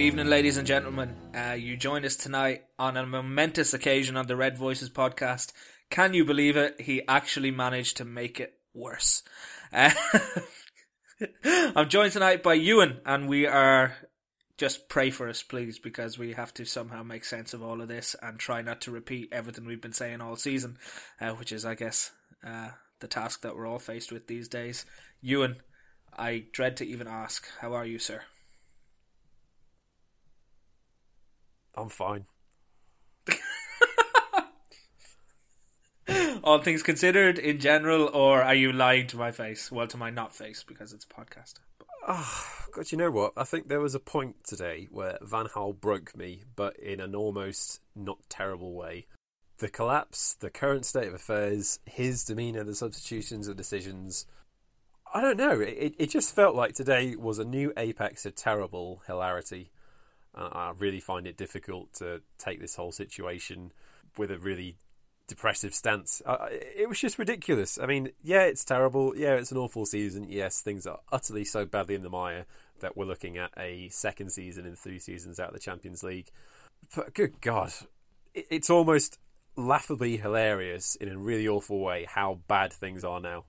Good evening, ladies and gentlemen. Uh, you join us tonight on a momentous occasion on the Red Voices podcast. Can you believe it? He actually managed to make it worse. Uh, I'm joined tonight by Ewan, and we are just pray for us, please, because we have to somehow make sense of all of this and try not to repeat everything we've been saying all season, uh, which is, I guess, uh, the task that we're all faced with these days. Ewan, I dread to even ask, how are you, sir? I'm fine. All things considered, in general, or are you lying to my face? Well, to my not face, because it's a podcast. Oh, God, you know what? I think there was a point today where Van Gaal broke me, but in an almost not terrible way. The collapse, the current state of affairs, his demeanour, the substitutions and decisions. I don't know. It, it just felt like today was a new apex of terrible hilarity. Uh, I really find it difficult to take this whole situation with a really depressive stance. Uh, it was just ridiculous. I mean, yeah, it's terrible. Yeah, it's an awful season. Yes, things are utterly so badly in the mire that we're looking at a second season in three seasons out of the Champions League. But good God, it's almost laughably hilarious in a really awful way how bad things are now.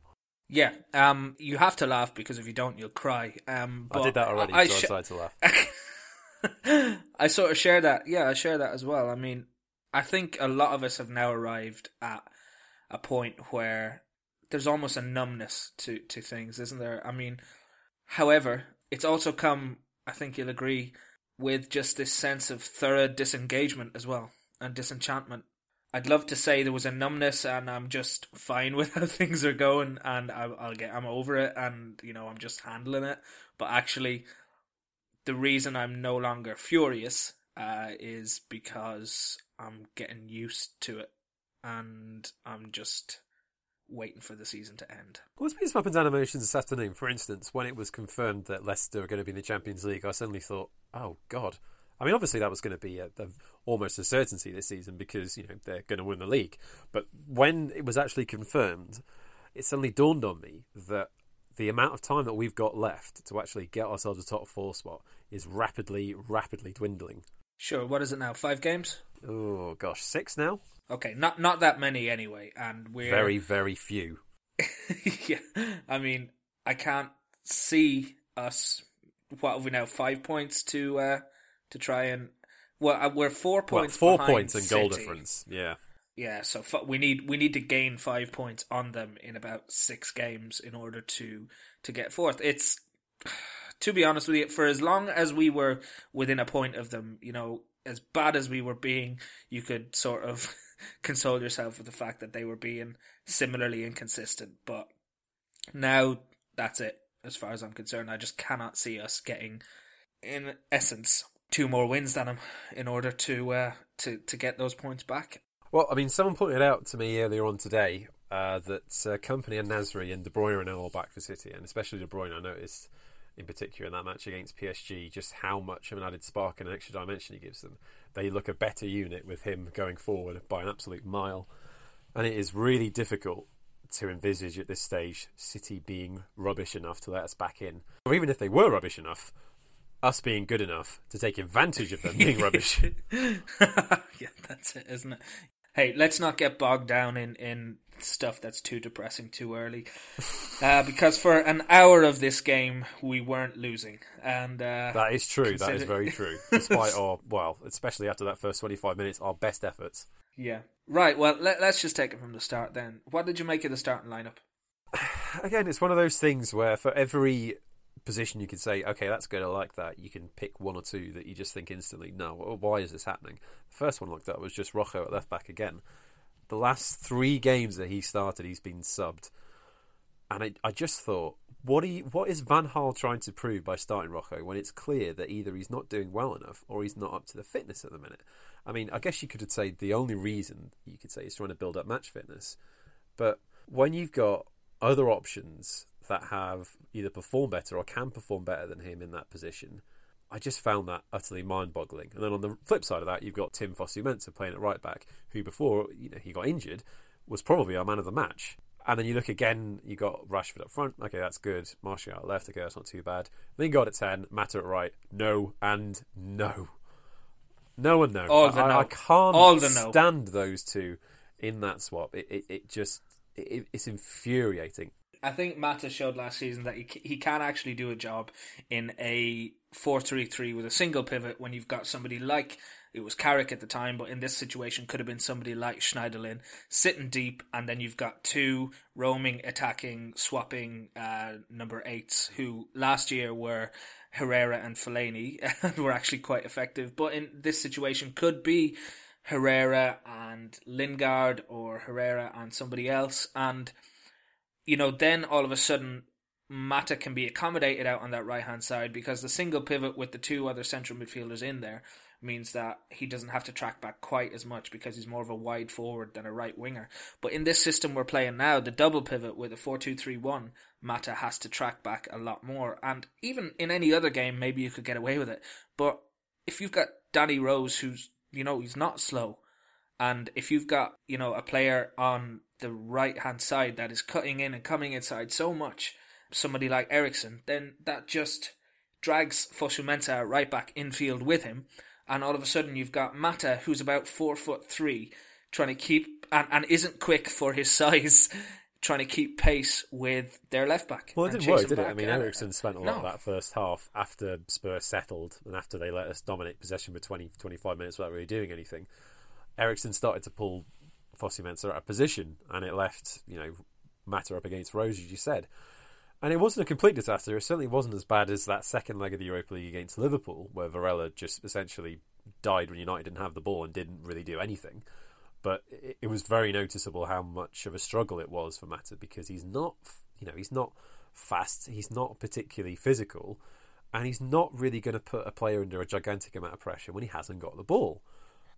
Yeah, um, you have to laugh because if you don't, you'll cry. Um, I did that already, I, I so sh- I decided to laugh. I sort of share that. Yeah, I share that as well. I mean, I think a lot of us have now arrived at a point where there's almost a numbness to, to things, isn't there? I mean, however, it's also come, I think you'll agree, with just this sense of thorough disengagement as well and disenchantment. I'd love to say there was a numbness and I'm just fine with how things are going and I'll, I'll get I'm over it and you know I'm just handling it. But actually, the reason I'm no longer furious uh, is because I'm getting used to it, and I'm just waiting for the season to end. Well, and down emotions this afternoon. For instance, when it was confirmed that Leicester are going to be in the Champions League, I suddenly thought, "Oh God!" I mean, obviously that was going to be a, a, almost a certainty this season because you know they're going to win the league. But when it was actually confirmed, it suddenly dawned on me that the amount of time that we've got left to actually get ourselves a top four spot is rapidly, rapidly dwindling. Sure. What is it now? Five games? Oh gosh, six now. Okay, not not that many anyway, and we're very very few. yeah, I mean, I can't see us. What have we now? Five points to uh to try and well, uh, we're four points. Well, four points and goal difference. Yeah. Yeah, so we need we need to gain five points on them in about six games in order to to get fourth. It's to be honest with you, for as long as we were within a point of them, you know, as bad as we were being, you could sort of console yourself with the fact that they were being similarly inconsistent. But now that's it, as far as I'm concerned. I just cannot see us getting, in essence, two more wins than them in order to uh, to to get those points back. Well, I mean, someone pointed out to me earlier on today uh, that uh, Kompany and Nasri and De Bruyne are now all back for City, and especially De Bruyne. I noticed in particular in that match against PSG, just how much of an added spark and an extra dimension he gives them. They look a better unit with him going forward by an absolute mile. And it is really difficult to envisage at this stage City being rubbish enough to let us back in. Or even if they were rubbish enough, us being good enough to take advantage of them being rubbish. yeah, that's it, isn't it? Hey, let's not get bogged down in, in stuff that's too depressing too early. Uh, because for an hour of this game, we weren't losing. and uh, That is true. Consider- that is very true. Despite our, well, especially after that first 25 minutes, our best efforts. Yeah. Right, well, let, us just take it from the start then. What did you make of the starting lineup? Again, it's one of those things where for every position you can say, okay, that's good, I like that, you can pick one or two that you just think instantly, no, oh, why is this happening? The first one like that was just Rojo at left back again the last three games that he started, he's been subbed. And I, I just thought, what, you, what is Van Gaal trying to prove by starting Rojo when it's clear that either he's not doing well enough or he's not up to the fitness at the minute? I mean, I guess you could say the only reason you could say is trying to build up match fitness. But when you've got other options that have either performed better or can perform better than him in that position, I just found that utterly mind-boggling. And then on the flip side of that, you've got Tim Fosu Mensah playing at right back, who before you know he got injured was probably our man of the match. And then you look again, you got Rashford up front. Okay, that's good. Martial out left. Okay, that's not too bad. Then you got at 10, Mata at right. No and no. No and no. All the I, no. I can't All the no. stand those two in that swap. It, it, it just, it, it's infuriating. I think Mata showed last season that he he can actually do a job in a four three three with a single pivot when you've got somebody like it was Carrick at the time, but in this situation could have been somebody like Schneiderlin sitting deep, and then you've got two roaming, attacking, swapping uh, number eights who last year were Herrera and Fellaini and were actually quite effective, but in this situation could be Herrera and Lingard or Herrera and somebody else, and you know, then all of a sudden Mata can be accommodated out on that right hand side because the single pivot with the two other central midfielders in there means that he doesn't have to track back quite as much because he's more of a wide forward than a right winger. But in this system we're playing now, the double pivot with a 4 2 3 1, Mata has to track back a lot more. And even in any other game, maybe you could get away with it. But if you've got Danny Rose, who's, you know, he's not slow, and if you've got, you know, a player on the right hand side that is cutting in and coming inside so much, somebody like Eriksen, then that just drags Fosu right back infield with him. And all of a sudden you've got Mata, who's about four foot three, trying to keep, and, and isn't quick for his size, trying to keep pace with their left back. Well, it didn't work, did it? I mean, Eriksen spent a lot no. of that first half after Spurs settled and after they let us dominate possession for 20, 25 minutes without really doing anything. Eriksen started to pull Fosu-Mensah out of position, and it left, you know, Mata up against Rose, as you said. And it wasn't a complete disaster. It certainly wasn't as bad as that second leg of the Europa League against Liverpool, where Varela just essentially died when United didn't have the ball and didn't really do anything. But it, it was very noticeable how much of a struggle it was for Mata because he's not, you know, he's not fast, he's not particularly physical, and he's not really going to put a player under a gigantic amount of pressure when he hasn't got the ball.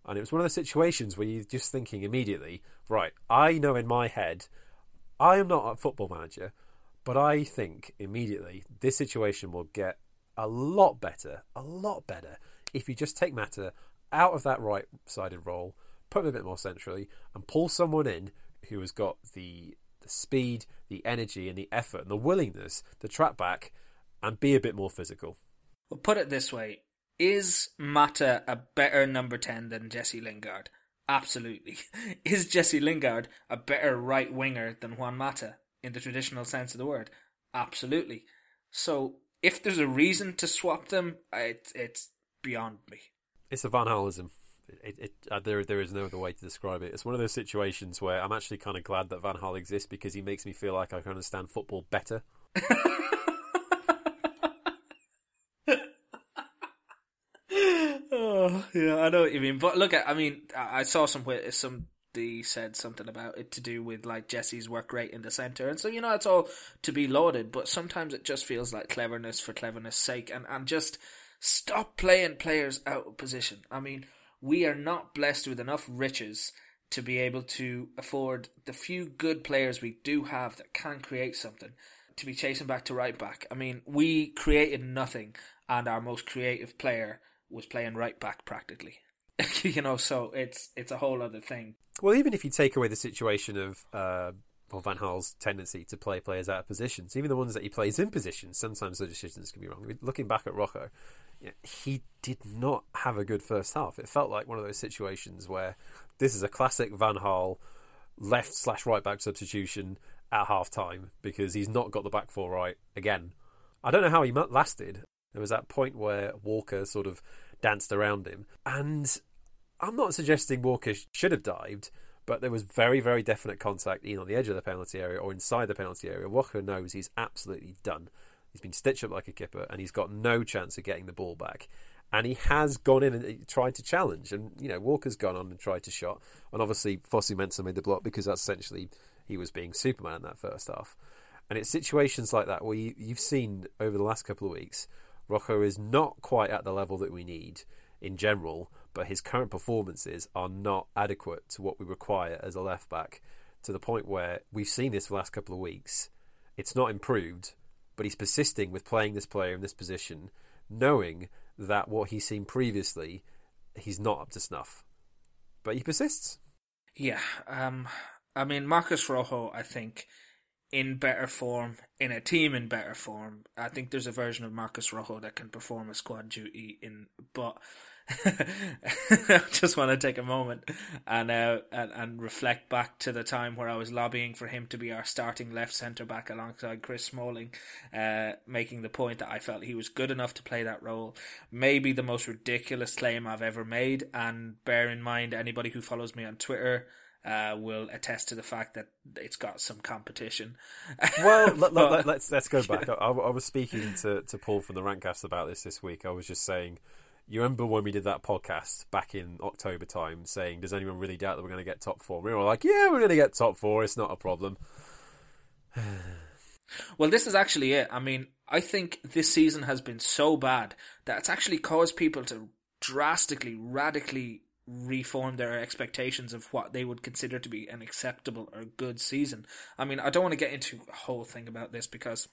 And it was one of those situations where you're just thinking immediately, right, I know in my head, I am not a football manager, but I think immediately this situation will get a lot better, a lot better, if you just take Mata out of that right sided role, put him a bit more centrally, and pull someone in who has got the, the speed, the energy, and the effort and the willingness to track back and be a bit more physical. Well, put it this way: Is Mata a better number ten than Jesse Lingard? Absolutely. Is Jesse Lingard a better right winger than Juan Mata in the traditional sense of the word? Absolutely. So, if there's a reason to swap them, it, it's beyond me. It's a Van Gaalism. It, it, uh, there, there is no other way to describe it. It's one of those situations where I'm actually kind of glad that Van Gaal exists because he makes me feel like I can understand football better. oh, yeah, I know what you mean. But look, at, I mean, I saw somewhere somebody said something about it to do with like Jesse's work rate in the center, and so you know it's all to be lauded. But sometimes it just feels like cleverness for cleverness' sake, and and just stop playing players out of position. I mean, we are not blessed with enough riches to be able to afford the few good players we do have that can create something to be chasing back to right back. I mean, we created nothing, and our most creative player was playing right back practically. you know, so it's it's a whole other thing. Well, even if you take away the situation of uh, well, Van Gaal's tendency to play players out of positions, even the ones that he plays in positions, sometimes the decisions can be wrong. I mean, looking back at Rojo, you know, he did not have a good first half. It felt like one of those situations where this is a classic Van Gaal left slash right back substitution at half time because he's not got the back four right again. I don't know how he lasted. There was that point where Walker sort of danced around him, and I'm not suggesting Walker should have dived, but there was very, very definite contact either on the edge of the penalty area or inside the penalty area. Walker knows he's absolutely done. He's been stitched up like a kipper, and he's got no chance of getting the ball back. And he has gone in and uh, tried to challenge, and you know Walker's gone on and tried to shot, and obviously Fosu-Mensah made the block because that's essentially he was being Superman in that first half. And it's situations like that where you, you've seen over the last couple of weeks, Rojo is not quite at the level that we need in general, but his current performances are not adequate to what we require as a left back. To the point where we've seen this for the last couple of weeks, it's not improved, but he's persisting with playing this player in this position, knowing that what he's seen previously, he's not up to snuff. But he persists. Yeah, um, I mean, Marcus Rojo, I think, in better form, in a team in better form. I think there's a version of Marcus Rojo that can perform a squad duty in, but I just want to take a moment and, uh, and and reflect back to the time where I was lobbying for him to be our starting left centre back alongside Chris Smalling, uh, making the point that I felt he was good enough to play that role. Maybe the most ridiculous claim I've ever made, and bear in mind anybody who follows me on Twitter uh, will attest to the fact that it's got some competition. Well, let, us let, let's, let's go back. I, I, was speaking to, to Paul from the Rantcast about this this week. I was just saying, you remember when we did that podcast back in October time, saying, "Does anyone really doubt that we're going to get top four? We were all like, "Yeah, we're going to get top four. It's not a problem." well, this is actually it. I mean, I think this season has been so bad that it's actually caused people to drastically, radically reform their expectations of what they would consider to be an acceptable or good season. I mean, I don't want to get into a whole thing about this because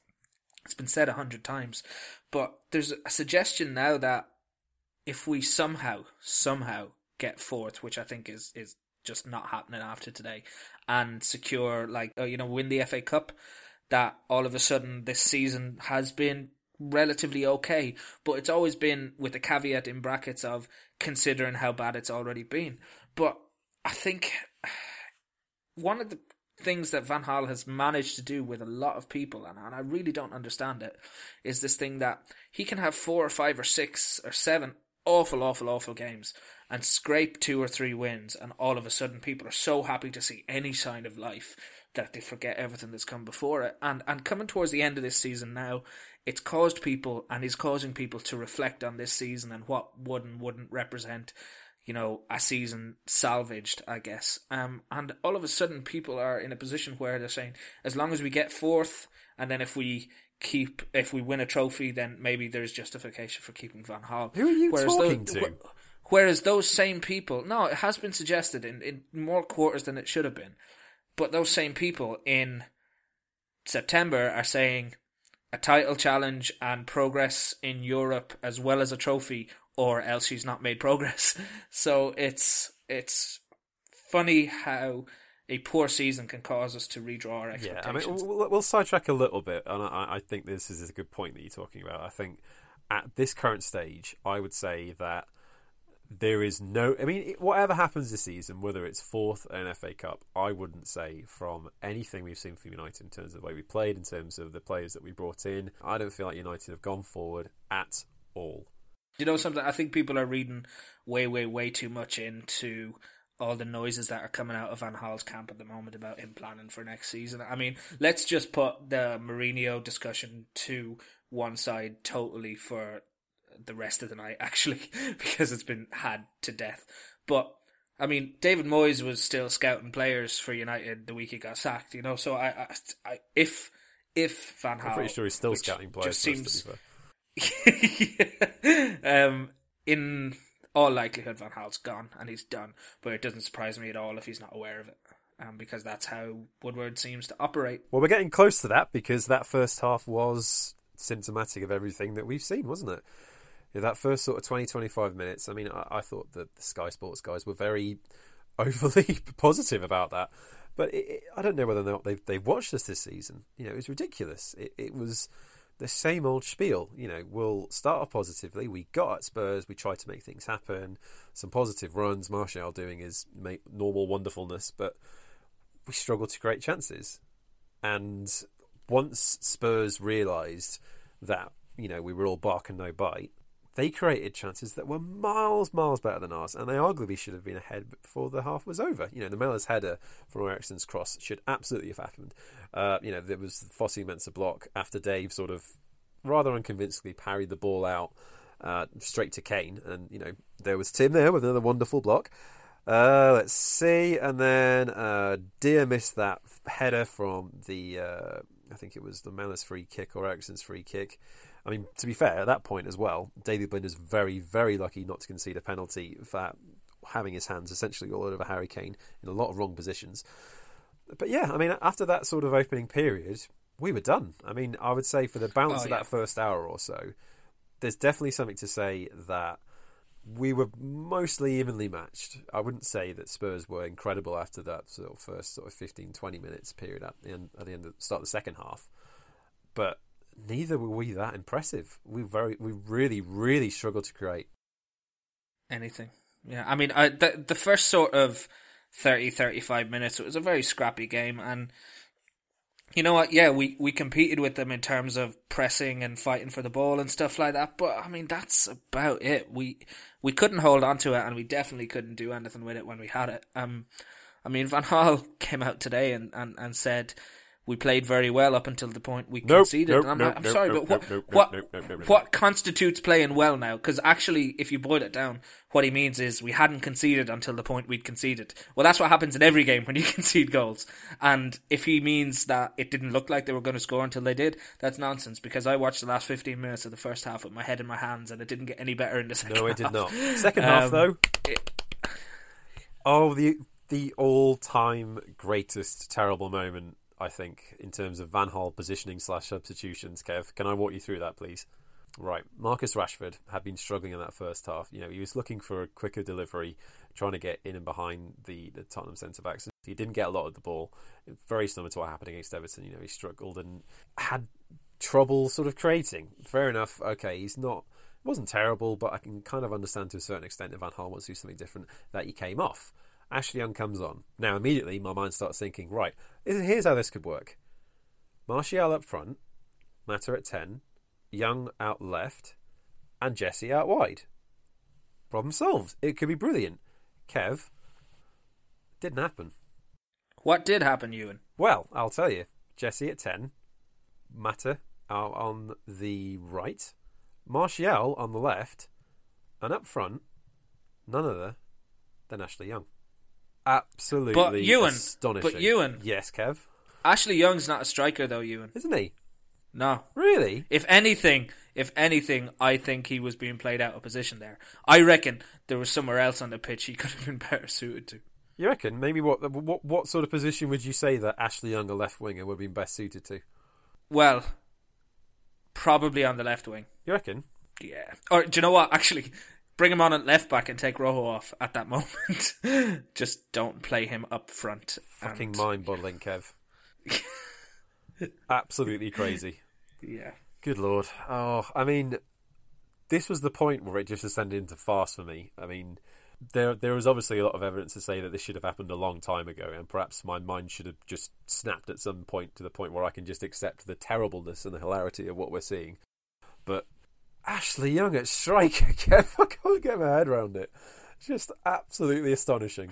it's been said a hundred times, but there's a suggestion now that if we somehow, somehow get fourth, which I think is, is just not happening after today, and secure, like, uh, you know, win the FA Cup, that all of a sudden this season has been relatively okay, but it's always been with the caveat in brackets of considering how bad it's already been. But I think one of the things that Van Gaal has managed to do with a lot of people, and, and I really don't understand it, is this thing that he can have four or five or six or seven awful, awful, awful games and scrape two or three wins, and all of a sudden people are so happy to see any sign of life that they forget everything that's come before it. And and coming towards the end of this season now, it's caused people and is causing people to reflect on this season and what would and wouldn't represent, you know, a season salvaged, I guess. Um, and all of a sudden, people are in a position where they're saying, as long as we get fourth, and then if we keep, if we win a trophy, then maybe there's justification for keeping Van Gaal. Who are you whereas talking those, to? Whereas those same people, no, it has been suggested in, in more quarters than it should have been, but those same people in September are saying a title challenge and progress in Europe as well as a trophy, or else she's not made progress. So it's it's funny how a poor season can cause us to redraw our expectations. Yeah, I mean, we'll, we'll sidetrack a little bit, and I, I think this is a good point that you're talking about. I think at this current stage, I would say that there is no. I mean, whatever happens this season, whether it's fourth in FA Cup, I wouldn't say from anything we've seen from United in terms of the way we played, in terms of the players that we brought in, I don't feel like United have gone forward at all. You know something? I think people are reading way, way, way too much into all the noises that are coming out of Van Gaal's camp at the moment about him planning for next season. I mean, let's just put the Mourinho discussion to one side totally for the rest of the night, actually, because it's been had to death. But I mean, David Moyes was still scouting players for United the week he got sacked. You know, so I, I, I if if Van Gaal, I'm pretty sure he's still scouting players. Just seems, um, in all likelihood, Van Gaal's gone and he's done. But it doesn't surprise me at all if he's not aware of it. Um, because that's how Woodward seems to operate. Well, we're getting close to that because that first half was symptomatic of everything that we've seen, wasn't it? Yeah, that first sort of 20, 25 minutes, I mean, I, I thought that the Sky Sports guys were very overly positive about that. But it, it, I don't know whether or not they've, they've watched us this season. You know, it was ridiculous. It, it was the same old spiel. You know, we'll start off positively. We got at Spurs. We tried to make things happen. Some positive runs. Martial doing his normal wonderfulness, but we struggled to create chances. And once Spurs realised that you know we were all bark and no bite, they created chances that were miles, miles better than ours, and they arguably should have been ahead before the half was over. You know, the Mellors header from Eriksen's cross should absolutely have happened. Uh, you know, there was Fosu-Mensah block after Dave sort of rather unconvincingly parried the ball out uh, straight to Kane, and you know there was Tim there with another wonderful block. Uh, let's see, and then uh, Dier missed that header from the uh, I think it was the Mellors free kick or Eriksen's free kick. I mean, to be fair, at that point as well, Daley Blind is very, very lucky not to concede a penalty for having his hands essentially all over Harry Kane in a lot of wrong positions. But yeah, I mean, after that sort of opening period, we were done. I mean, I would say for the balance oh, of yeah. that first hour or so, there's definitely something to say that we were mostly evenly matched. I wouldn't say that Spurs were incredible after that sort of first sort of 15, 20 minutes period at the end, at the end of the start of the second half, but neither were we that impressive. We very, we really, really struggled to create anything. Yeah, I mean, I, the the first sort of 30, 35 minutes, it was a very scrappy game, and you know what? Yeah, we, we competed with them in terms of pressing and fighting for the ball and stuff like that. But I mean, that's about it. We we couldn't hold on to it, and we definitely couldn't do anything with it when we had it. Um, I mean, Van Gaal came out today and, and, and said we played very well up until the point we Nope, conceded. nope, and I'm, nope, like, I'm sorry, nope, but what nope, nope, what nope, nope, nope, nope, what constitutes playing well now? Because actually, if you boil it down, what he means is we hadn't conceded until the point we'd conceded. Well, that's what happens in every game when you concede goals. And if he means that it didn't look like they were going to score until they did, that's nonsense. Because I watched the last 15 minutes of the first half with my head in my hands, and it didn't get any better in the second. No, it did half. not. Second half, Um, though. it- Oh, the the all time greatest terrible moment, I think, in terms of Van Gaal positioning slash substitutions. Kev, can I walk you through that, please? Right, Marcus Rashford had been struggling in that first half. You know, he was looking for a quicker delivery, trying to get in and behind the, the Tottenham centre backs. He didn't get a lot of the ball. Very similar to what happened against Everton. You know, he struggled and had trouble sort of creating. Fair enough. Okay, he's not. It wasn't terrible, but I can kind of understand to a certain extent if Van Gaal wants to do something different that he came off. Ashley Young comes on. Now, immediately, my mind starts thinking, right, here's how this could work. Martial up front, Mata at 10, Young out left, and Jesse out wide. Problem solved. It could be brilliant. Kev, didn't happen. What did happen, Ewan? Well, I'll tell you. Jesse at 10, Mata out on the right, Martial on the left, and up front, none other than Ashley Young. Absolutely But Ewan- astonishing. but Ewan- Yes, Kev. Ashley Young's not a striker, though, Ewan. Isn't he? No. Really? If anything, if anything, I think he was being played out of position there. I reckon there was somewhere else on the pitch he could have been better suited to. You reckon? Maybe what what what sort of position would you say that Ashley Young, a left winger, would have been best suited to? Well, probably on the left wing. You reckon? Yeah. Or do you know what? Actually, bring him on at left back and take Rojo off at that moment. Just don't play him up front. Fucking and- mind boggling, Kev. Absolutely crazy. Yeah. Good lord. Oh, I mean, this was the point where it just ascended into farce for me. I mean, there there was obviously a lot of evidence to say that this should have happened a long time ago, and perhaps my mind should have just snapped at some point to the point where I can just accept the terribleness and the hilarity of what we're seeing. But Ashley Young at striker, Kev, I can't get my head around it. Just absolutely astonishing.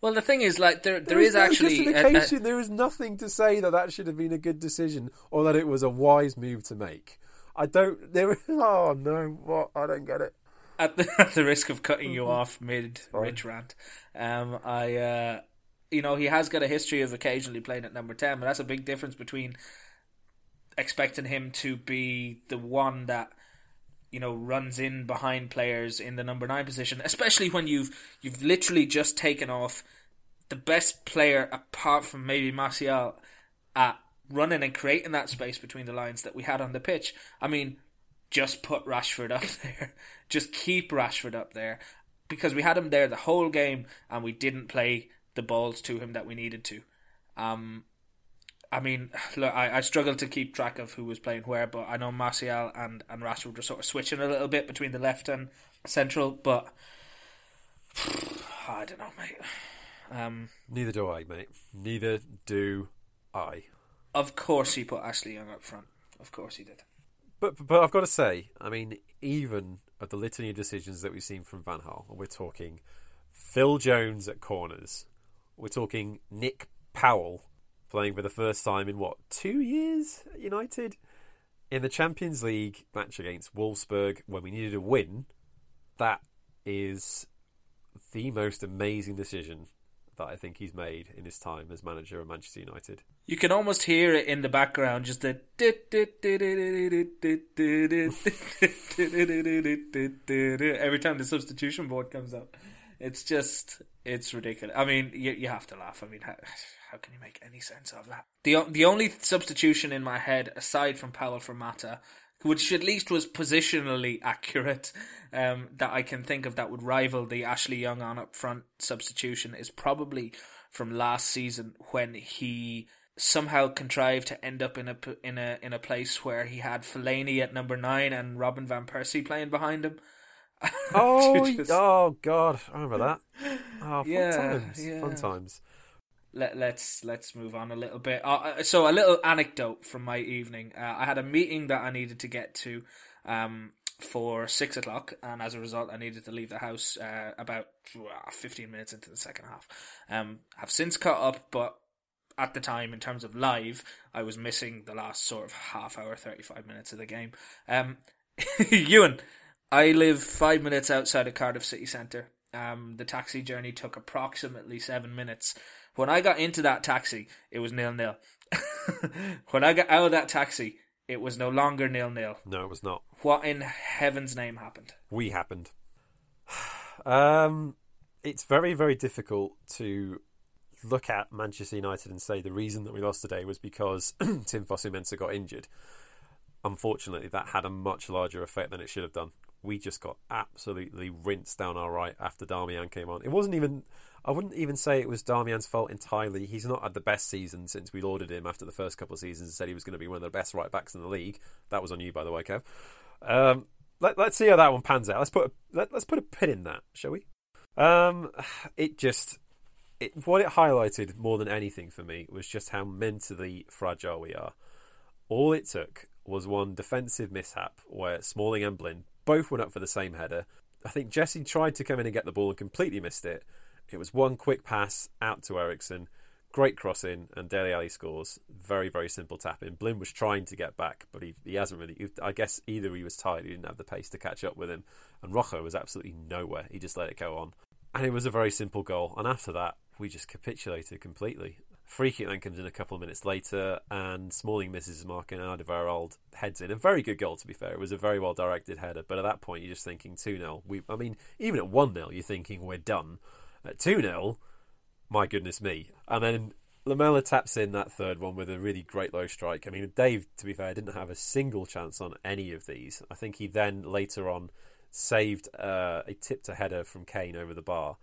Well, the thing is, like, there there There is no actually. a- a- there is nothing to say that that should have been a good decision or that it was a wise move to make. I don't. There. is- Oh no! What? I don't get it. at the, at the risk of cutting you off mid rant, um, I, uh, you know, he has got a history of occasionally playing at number ten, but that's a big difference between expecting him to be the one that you know runs in behind players in the number nine position, especially when you've you've literally just taken off the best player apart from maybe Martial at running and creating that space between the lines that we had on the pitch. I mean, just put Rashford up there. Just keep Rashford up there because we had him there the whole game and we didn't play the balls to him that we needed to. Um, I mean, look, I, I struggle to keep track of who was playing where, but I know Martial and, and Rashford were sort of switching a little bit between the left and central, but I don't know, mate. Um, Neither do I, mate. Neither do I. of course he put Ashley Young up front. Of course he did. But but I've got to say, I mean, even of the litany of decisions that we've seen from Van Gaal, we're talking Phil Jones at corners. We're talking Nick Powell playing for the first time in what two years at United in the Champions League match against Wolfsburg when we needed a win. That is the most amazing decision that I think he's made in his time as manager of Manchester United. You can almost hear it in the background, just the every time the substitution board comes up. It's just, it's ridiculous. I mean, you, you have to laugh. I mean, how, how can you make any sense of that? The the only substitution in my head, aside from Powell for Mata, which at least was positionally accurate, um, that I can think of that would rival the Ashley Young on up front substitution is probably from last season when he somehow contrived to end up in a in a in a place where he had Fellaini at number nine and Robin van Persie playing behind him. Oh, just... oh God! I remember that. Oh, fun yeah, times. Yeah. Fun times. Let, let's let's move on a little bit. Uh, so a little anecdote from my evening. Uh, I had a meeting that I needed to get to um, for six o'clock, and as a result, I needed to leave the house uh, about fifteen minutes into the second half. Um, have since caught up, but at the time, in terms of live, I was missing the last sort of half hour, thirty five minutes of the game. Um, Ewan, I live five minutes outside of Cardiff city centre. Um, the taxi journey took approximately seven minutes. When I got into that taxi, it was nil nil. when I got out of that taxi, it was no longer nil nil. No, it was not. What in heaven's name happened? We happened. Um, it's very, very difficult to look at Manchester United and say the reason that we lost today was because Tim Fosu-Mensah got injured. Unfortunately, that had a much larger effect than it should have done. We just got absolutely rinsed down our right after Darmian came on. It wasn't even I wouldn't even say it was Darmian's fault entirely. He's not had the best season since we lauded him after the first couple of seasons and said he was going to be one of the best right backs in the league. That was on you, by the way, Kev. Um, let, us see how that one pans out. Let's put a, let, us put a pin in that, shall we? Um, it just it, what it highlighted more than anything for me was just how mentally fragile we are. All it took was one defensive mishap where Smalling and Blind both went up for the same header. I think Jesse tried to come in and get the ball and completely missed it. It was one quick pass out to Eriksen, great crossing, and Dele Alli scores. Very, very simple tap in. Blind was trying to get back, but he, he hasn't really. I guess either he was tired, he didn't have the pace to catch up with him, and Rojo was absolutely nowhere. He just let it go on. And it was a very simple goal. And after that, we just capitulated completely. Free kick then comes in a couple of minutes later, and Smalling misses his mark, and Alderweireld heads in. A very good goal, to be fair. It was a very well directed header, but at that point, you're just thinking 2 0. I mean, even at 1 0, you're thinking we're done. At 2 0, my goodness me. And then Lamela taps in that third one with a really great low strike. I mean, Dave, to be fair, didn't have a single chance on any of these. I think he then later on saved uh, a tipped a header from Kane over the bar,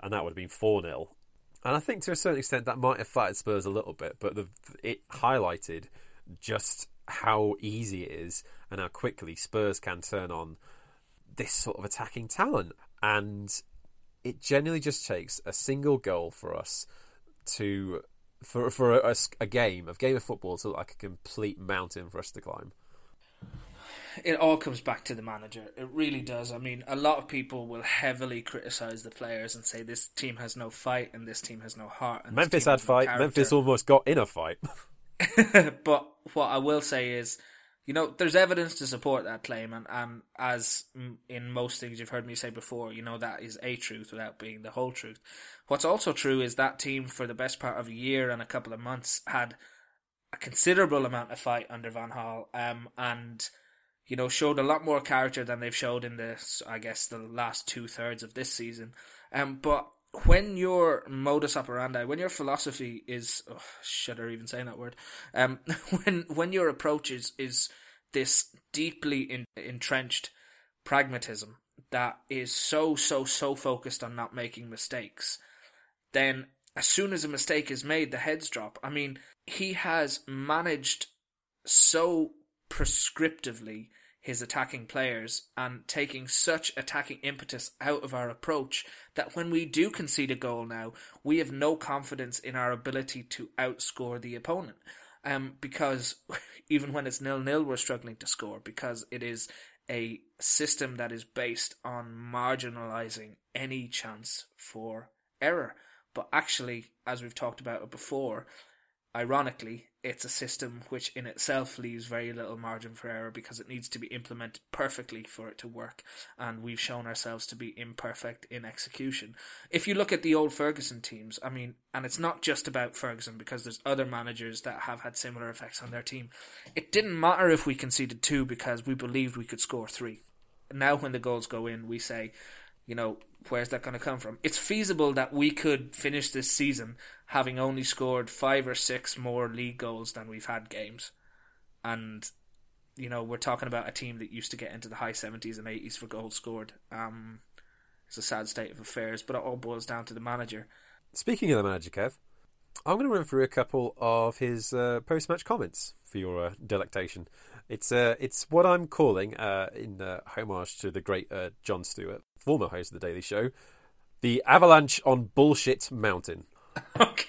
and that would have been 4 0. And I think to a certain extent that might have flattered Spurs a little bit, but the, it highlighted just how easy it is and how quickly Spurs can turn on this sort of attacking talent. And it generally just takes a single goal for us to for for a, a, game of game of football to look like a complete mountain for us to climb. It all comes back to the manager. It really does. I mean, a lot of people will heavily criticize the players and say this team has no fight and this team has no heart. Memphis had fight. No Memphis almost got in a fight. but what I will say is you know, there's evidence to support that claim, and, and as in most things you've heard me say before, you know, that is a truth without being the whole truth. What's also true is that team, for the best part of a year and a couple of months, had a considerable amount of fight under Van Gaal, um, and, you know, showed a lot more character than they've showed in the, I guess, the last two thirds of this season. Um, but when your modus operandi, when your philosophy is, oh, shudder even saying that word, um, when when your approach is is this deeply in, entrenched pragmatism that is so so so focused on not making mistakes, then as soon as a mistake is made, the heads drop. I mean, he has managed so prescriptively his attacking players and taking such attacking impetus out of our approach that when we do concede a goal now, we have no confidence in our ability to outscore the opponent. Um, because even when it's nil nil, we're struggling to score because it is a system that is based on marginalizing any chance for error. But actually, as we've talked about it before, ironically, it's a system which in itself leaves very little margin for error because it needs to be implemented perfectly for it to work. And we've shown ourselves to be imperfect in execution. If you look at the old Ferguson teams, I mean, and it's not just about Ferguson because there's other managers that have had similar effects on their team. It didn't matter if we conceded two because we believed we could score three. Now, when the goals go in, we say, you know, where's that going to come from? It's feasible that we could finish this season having only scored five or six more league goals than we've had games. And you know, we're talking about a team that used to get into the high 70s and 80s for goals scored. Um, it's a sad state of affairs, but it all boils down to the manager. Speaking of the manager, Kev, I'm going to run through a couple of his uh, post-match comments for your uh, delectation. It's uh, it's what I'm calling, uh, in uh, homage to the great uh, Jon Stewart, former host of the Daily Show, the Avalanche on Bullshit Mountain. Okay.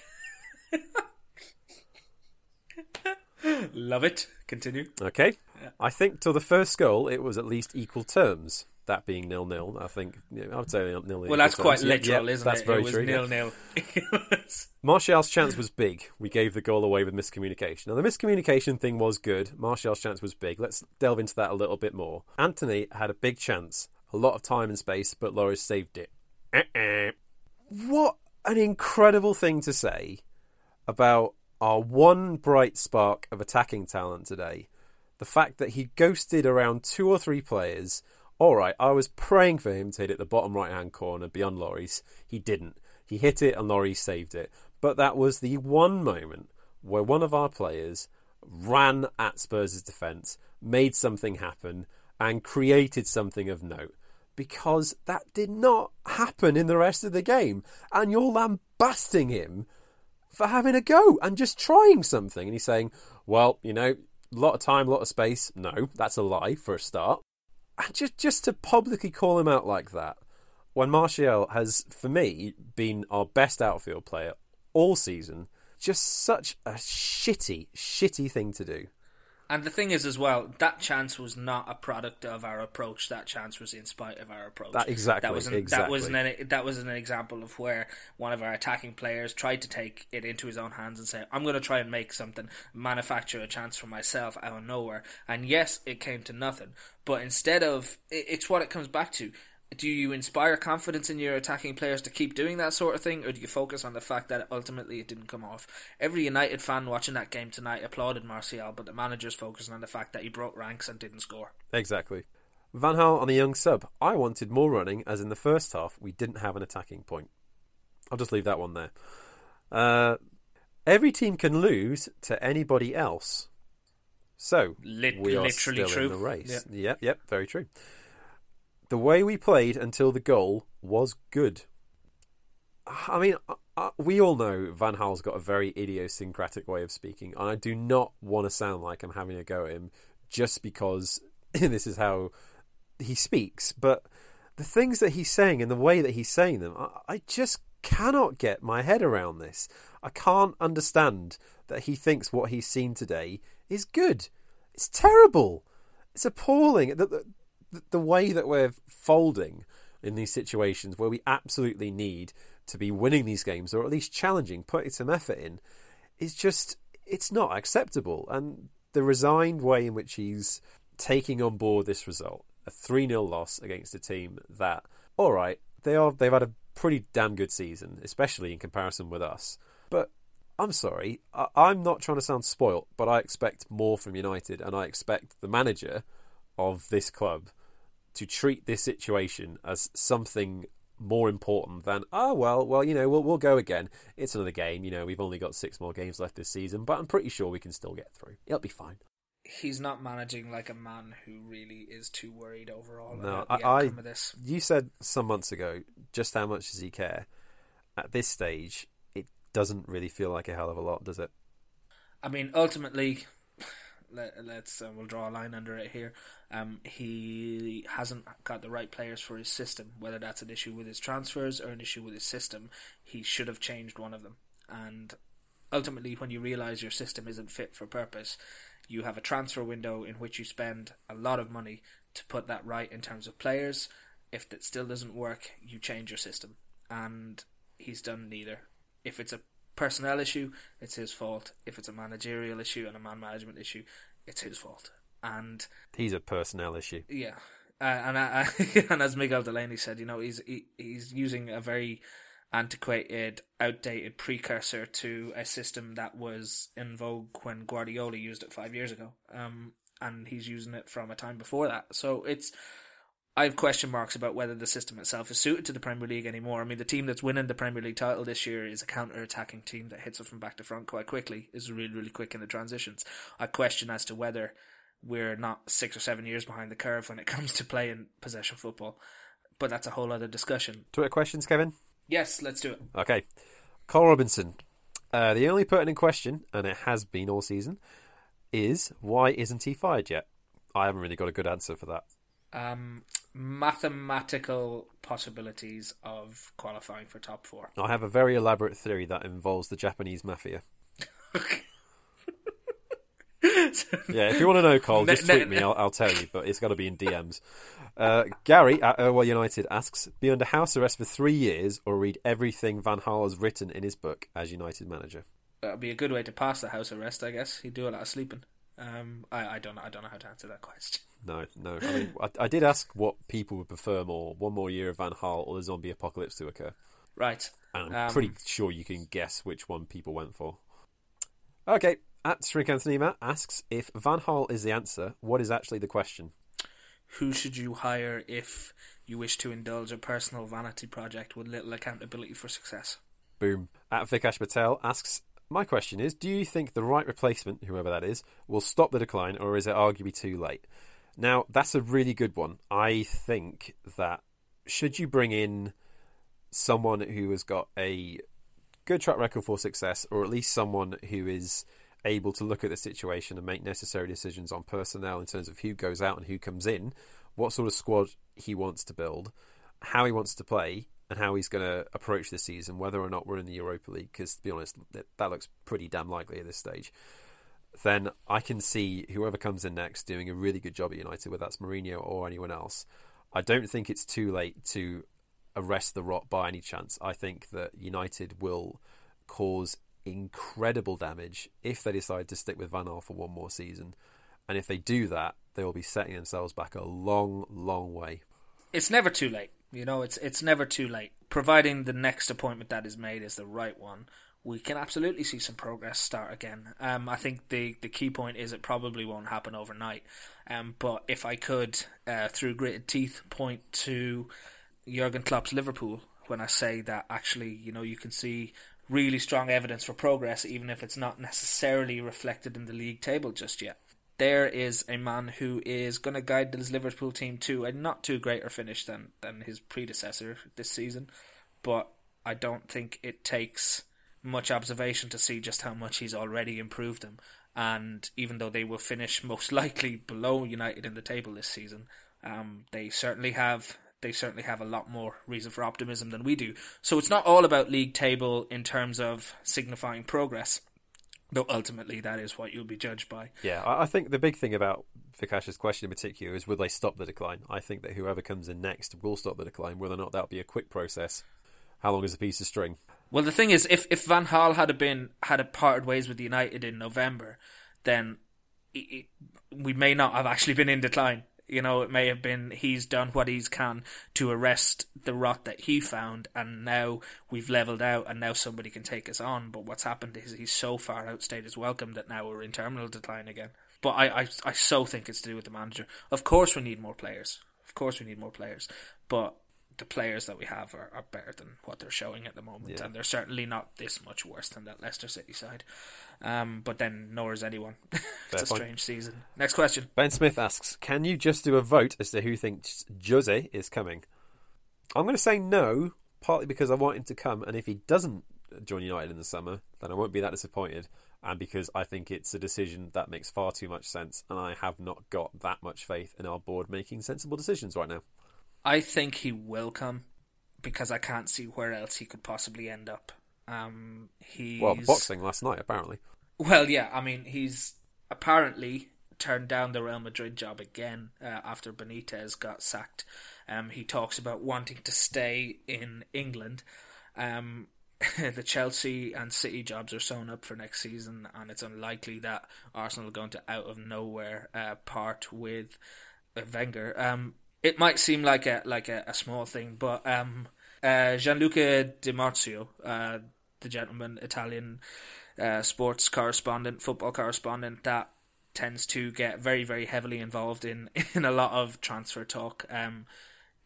Love it. Continue. Okay, I think till the first goal, it was at least equal terms. That being nil nil, I think you know, I would say nil nil. Well, that's quite literal, yeah, isn't that's it? very it was true. nil nil. Martial's chance was big. We gave the goal away with miscommunication. Now, the miscommunication thing was good. Martial's chance was big. Let's delve into that a little bit more. Anthony had a big chance, a lot of time and space, but Loris saved it. Uh-uh. What an incredible thing to say about our one bright spark of attacking talent today. The fact that he ghosted around two or three players. All right, I was praying for him to hit it the bottom right hand corner beyond Loris. He didn't. He hit it and Loris saved it. But that was the one moment where one of our players ran at Spurs' defence, made something happen, and created something of note. Because that did not happen in the rest of the game. And you're lambasting him for having a go and just trying something. And he's saying, well, you know, a lot of time, a lot of space. No, that's a lie for a start. And just, just to publicly call him out like that, when Martial has, for me, been our best outfield player all season, just such a shitty, shitty thing to do. And the thing is, as well, that chance was not a product of our approach. That chance was in spite of our approach. That- exactly, That was an, exactly. That was an that was an example of where one of our attacking players tried to take it into his own hands and say, "I'm going to try and make something, manufacture a chance for myself out of nowhere." And yes, it came to nothing. But instead of, it- it's what it comes back to. Do you inspire confidence in your attacking players to keep doing that sort of thing, or do you focus on the fact that ultimately it didn't come off? Every United fan watching that game tonight applauded Martial, but the manager's focusing on the fact that he broke ranks and didn't score. Exactly. Van Gaal on the young sub. I wanted more running, as in the first half we didn't have an attacking point. I'll just leave that one there. Uh, every team can lose to anybody else. So Lit- we are literally still true. in the race. Yep, yep, very true. The way we played until the goal was good. I mean, we all know Van Gaal's got a very idiosyncratic way of speaking, and I do not want to sound like I'm having a go at him just because this is how he speaks. But the things that he's saying and the way that he's saying them, I, I just cannot get my head around this. I can't understand that he thinks what he's seen today is good. It's terrible. It's appalling. The, the, the way that we're folding in these situations where we absolutely need to be winning these games or at least challenging, putting some effort in, is just it's not acceptable. And the resigned way in which he's taking on board this result, a 3 0 loss against a team that, all right, they are they've had a pretty damn good season, especially in comparison with us. But I'm sorry, I, I'm not trying to sound spoilt, but I expect more from United, and I expect the manager of this club to treat this situation as something more important than oh well well you know we'll we'll go again. It's another game you know we've only got six more games left this season but I'm pretty sure we can still get through. It'll be fine. He's not managing like a man who really is too worried overall No, about the I- I- of this. you said some months ago just how much does he care? At this stage it doesn't really feel like a hell of a lot does it? I mean, ultimately, let, let's uh, we'll draw a line under it here. Um, he hasn't got the right players for his system. Whether that's an issue with his transfers or an issue with his system, he should have changed one of them. And ultimately, when you realise your system isn't fit for purpose, you have a transfer window in which you spend a lot of money to put that right in terms of players. If that still doesn't work, you change your system. And he's done neither. If it's a personnel issue, it's his fault. If it's a managerial issue and a man management issue, it's his fault. And he's a personnel issue yeah, uh, and I, I, and as Miguel Delaney said, you know, he's he, he's using a very antiquated, outdated precursor to a system that was in vogue when Guardiola used it five years ago. Um, and he's using it from a time before that. So it's I have question marks about whether the system itself is suited to the Premier League anymore. I mean, the team that's winning the Premier League title this year is a counter-attacking team that hits it from back to front quite quickly, is really, really quick in the transitions. I question as to whether we're not six or seven years behind the curve when it comes to playing possession football. But that's a whole other discussion. Twitter questions, Kevin? Yes, let's do it. Okay. Cole Robinson. Uh, the only pertinent question, and it has been all season, is why isn't he fired yet? I haven't really got a good answer for that. Um, mathematical possibilities of qualifying for top four. I have a very elaborate theory that involves the Japanese mafia. yeah, if you want to know, Cole, just tweet me. I'll, I'll tell you, but it's got to be in DMs. Uh, Gary at Irwell United asks: Be under house arrest for three years, or read everything Van Gaal has written in his book as United manager. That'd be a good way to pass the house arrest, I guess. He'd do a lot of sleeping. Um, I, I don't know. I don't know how to answer that question. No, no. I mean, I, I did ask what people would prefer more: one more year of Van Gaal or the zombie apocalypse to occur. Right. And I'm um, pretty sure you can guess which one people went for. Okay, at Shrink Anthony Matt asks if Van Gaal is the answer. What is actually the question? Who should you hire if you wish to indulge a personal vanity project with little accountability for success? Boom. At Vikash Patel asks my question is Do you think the right replacement, whoever that is, will stop the decline, or is it arguably too late? Now, that's a really good one. I think that should you bring in someone who has got a good track record for success, or at least someone who is able to look at the situation and make necessary decisions on personnel in terms of who goes out and who comes in, what sort of squad he wants to build, how he wants to play, and how he's going to approach this season, whether or not we're in the Europa League, because to be honest, that, that looks pretty damn likely at this stage. Then I can see whoever comes in next doing a really good job at United, whether that's Mourinho or anyone else. I don't think it's too late to arrest the rot by any chance. I think that United will cause incredible damage if they decide to stick with Van Gaal for one more season. And if they do that, they will be setting themselves back a long, long way. It's never too late. You know, it's it's never too late. Providing the next appointment that is made is the right one, we can absolutely see some progress start again. Um, I think the the key point is it probably won't happen overnight. Um, but if I could, uh, through gritted teeth, point to Jurgen Klopp's Liverpool when I say that actually, you know, you can see really strong evidence for progress, even if it's not necessarily reflected in the league table just yet there is a man who is going to guide his Liverpool team to a not too greater finish than, than his predecessor this season. But I don't think it takes much observation to see just how much he's already improved them. And even though they will finish most likely below United in the table this season, um, they certainly have they certainly have a lot more reason for optimism than we do. So it's not all about league table in terms of signifying progress. Though ultimately, that is what you'll be judged by. Yeah, I think the big thing about Vikash's question in particular is will they stop the decline? I think that whoever comes in next will stop the decline. Whether or not that'll be a quick process, how long is a piece of string? Well, the thing is, if if Van Gaal had been had parted ways with United in November, then it, it, we may not have actually been in decline. You know, it may have been he's done what he's can to arrest the rot that he found, and now we've leveled out, and now somebody can take us on. But what's happened is he's so far outstayed his welcome that now we're in terminal decline again. But I, I, I so think it's to do with the manager. Of course, we need more players. Of course, we need more players. But the players that we have are, are better than what they're showing at the moment, yeah. and they're certainly not this much worse than that Leicester City side. Um, but then nor is anyone. it's a point. strange season. Next question. Ben Smith asks, "Can you just do a vote as to who thinks Jose is coming?" I'm going to say no, partly because I want him to come, and if he doesn't join United in the summer, then I won't be that disappointed. And because I think it's a decision that makes far too much sense, and I have not got that much faith in our board making sensible decisions right now. I think he will come because I can't see where else he could possibly end up. Um, he's well, boxing last night apparently. Well, yeah, I mean he's apparently turned down the Real Madrid job again uh, after Benitez got sacked. Um, he talks about wanting to stay in England. Um, the Chelsea and City jobs are sewn up for next season, and it's unlikely that Arsenal are going to out of nowhere uh, part with Wenger. Um, it might seem like a like a, a small thing, but um, uh, Gianluca Di Marzio, uh, the gentleman, Italian uh, sports correspondent, football correspondent, that tends to get very very heavily involved in in a lot of transfer talk, um,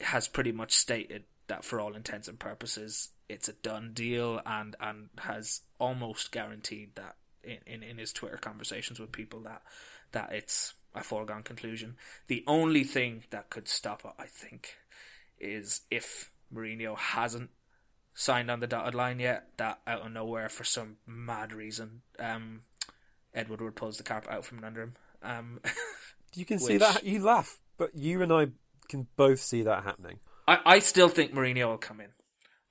has pretty much stated that for all intents and purposes it's a done deal, and and has almost guaranteed that in, in, in his Twitter conversations with people that that it's a foregone conclusion. The only thing that could stop it, I think, is if Mourinho hasn't signed on the dotted line yet, that out of nowhere, for some mad reason, um, Ed Woodward pulls the carpet out from under him. Um, you can see that. You laugh, but you and I can both see that happening. I, I still think Mourinho will come in.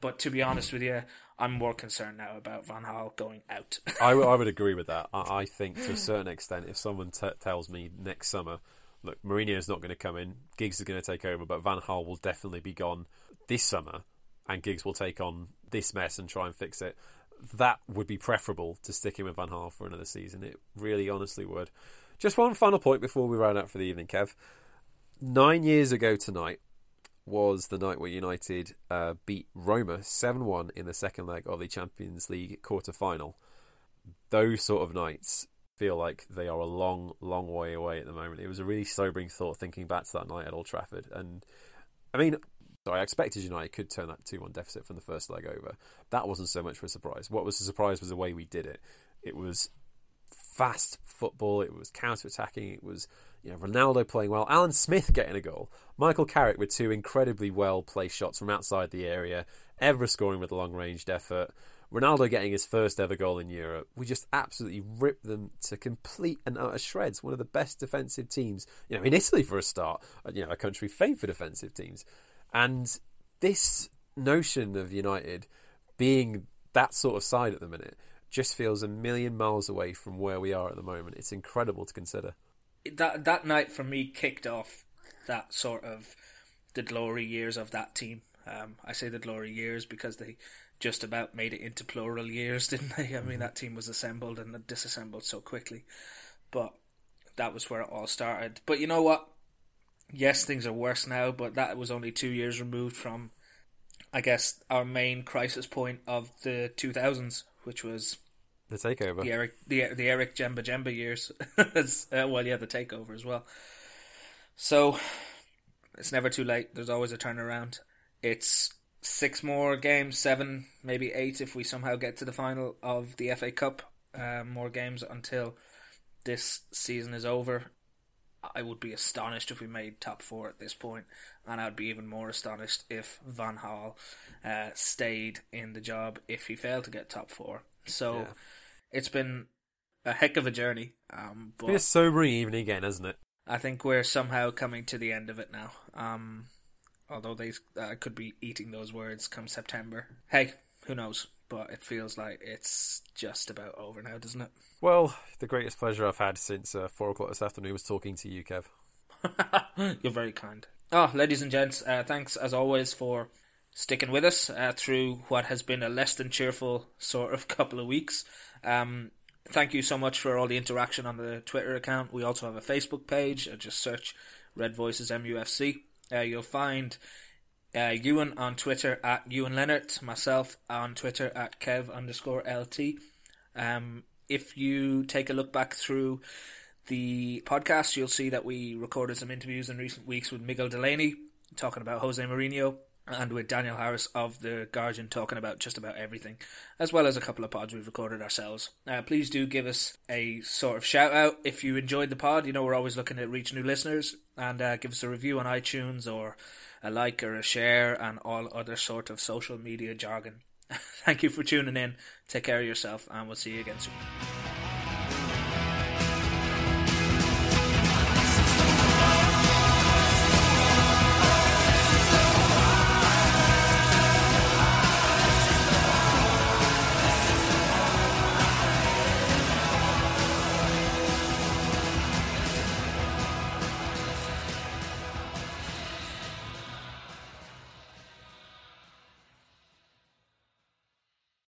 But to be honest with you, I'm more concerned now about Van Gaal going out. I, w- I would agree with that. I, I think to a certain extent, if someone t- tells me next summer, look, Mourinho's not going to come in, Giggs is going to take over, but Van Gaal will definitely be gone this summer, and Giggs will take on this mess and try and fix it. That would be preferable to sticking with Van Gaal for another season. It really, honestly would. Just one final point before we round out for the evening, Kev. Nine years ago tonight was the night where United uh, beat Roma 7 1 in the second leg of the Champions League quarter final. Those sort of nights feel like they are a long, long way away at the moment. It was a really sobering thought thinking back to that night at Old Trafford. And I mean, I expected United could turn that 2 1 deficit from the first leg over. That wasn't so much of a surprise. What was a surprise was the way we did it. It was fast football, it was counter attacking, it was you know, Ronaldo playing well, Alan Smith getting a goal, Michael Carrick with two incredibly well placed shots from outside the area, Evra scoring with a long ranged effort, Ronaldo getting his first ever goal in Europe. We just absolutely ripped them to complete and utter shreds. One of the best defensive teams, you know, in Italy for a start, you know, a country famed for defensive teams. And this notion of United being that sort of side at the minute just feels a million miles away from where we are at the moment. It's incredible to consider. that that night for me kicked off that sort of the glory years of that team. Um, I say the glory years because they just about made it into plural years, didn't they? I mean, that team was assembled and disassembled so quickly, but that was where it all started. But you know what? Yes, things are worse now, but that was only two years removed from, I guess, our main crisis point of the 2000s, which was The takeover. the Eric the the Eric Djemba-Djemba years. Uh, well, yeah, the takeover as well. So it's never too late. There's always a turnaround. It's six more games, seven, maybe eight, if we somehow get to the final of the FA Cup. Uh, more games until this season is over. I would be astonished if we made top four at this point, and I'd be even more astonished if Van Gaal uh, stayed in the job if he failed to get top four. So Yeah. it's been a heck of a journey, um, It's been a sobering evening again, isn't it? I think we're somehow coming to the end of it now. Um, although they uh, could be eating those words come September. Hey, who knows? But it feels like it's just about over now, doesn't it? Well, the greatest pleasure I've had since uh, four o'clock this afternoon was talking to you, Kev. You're very kind. Oh, ladies and gents, uh, thanks as always for sticking with us uh, through what has been a less than cheerful sort of couple of weeks. Um, thank you so much for all the interaction on the Twitter account. We also have a Facebook page. Uh, just search Red Voices MUFC. Uh, you'll find uh, Ewan on Twitter at Ewan Leonard, myself on Twitter at Kev underscore LT. Um, if you take a look back through the podcast, you'll see that we recorded some interviews in recent weeks with Miguel Delaney talking about Jose Mourinho and with Daniel Harris of The Guardian talking about just about everything, as well as a couple of pods we've recorded ourselves. Uh, please do give us a sort of shout out if you enjoyed the pod. You know, we're always looking to reach new listeners and uh, give us a review on iTunes or a like or a share and all other sort of social media jargon. Thank you for tuning in. Take care of yourself, and we'll see you again soon.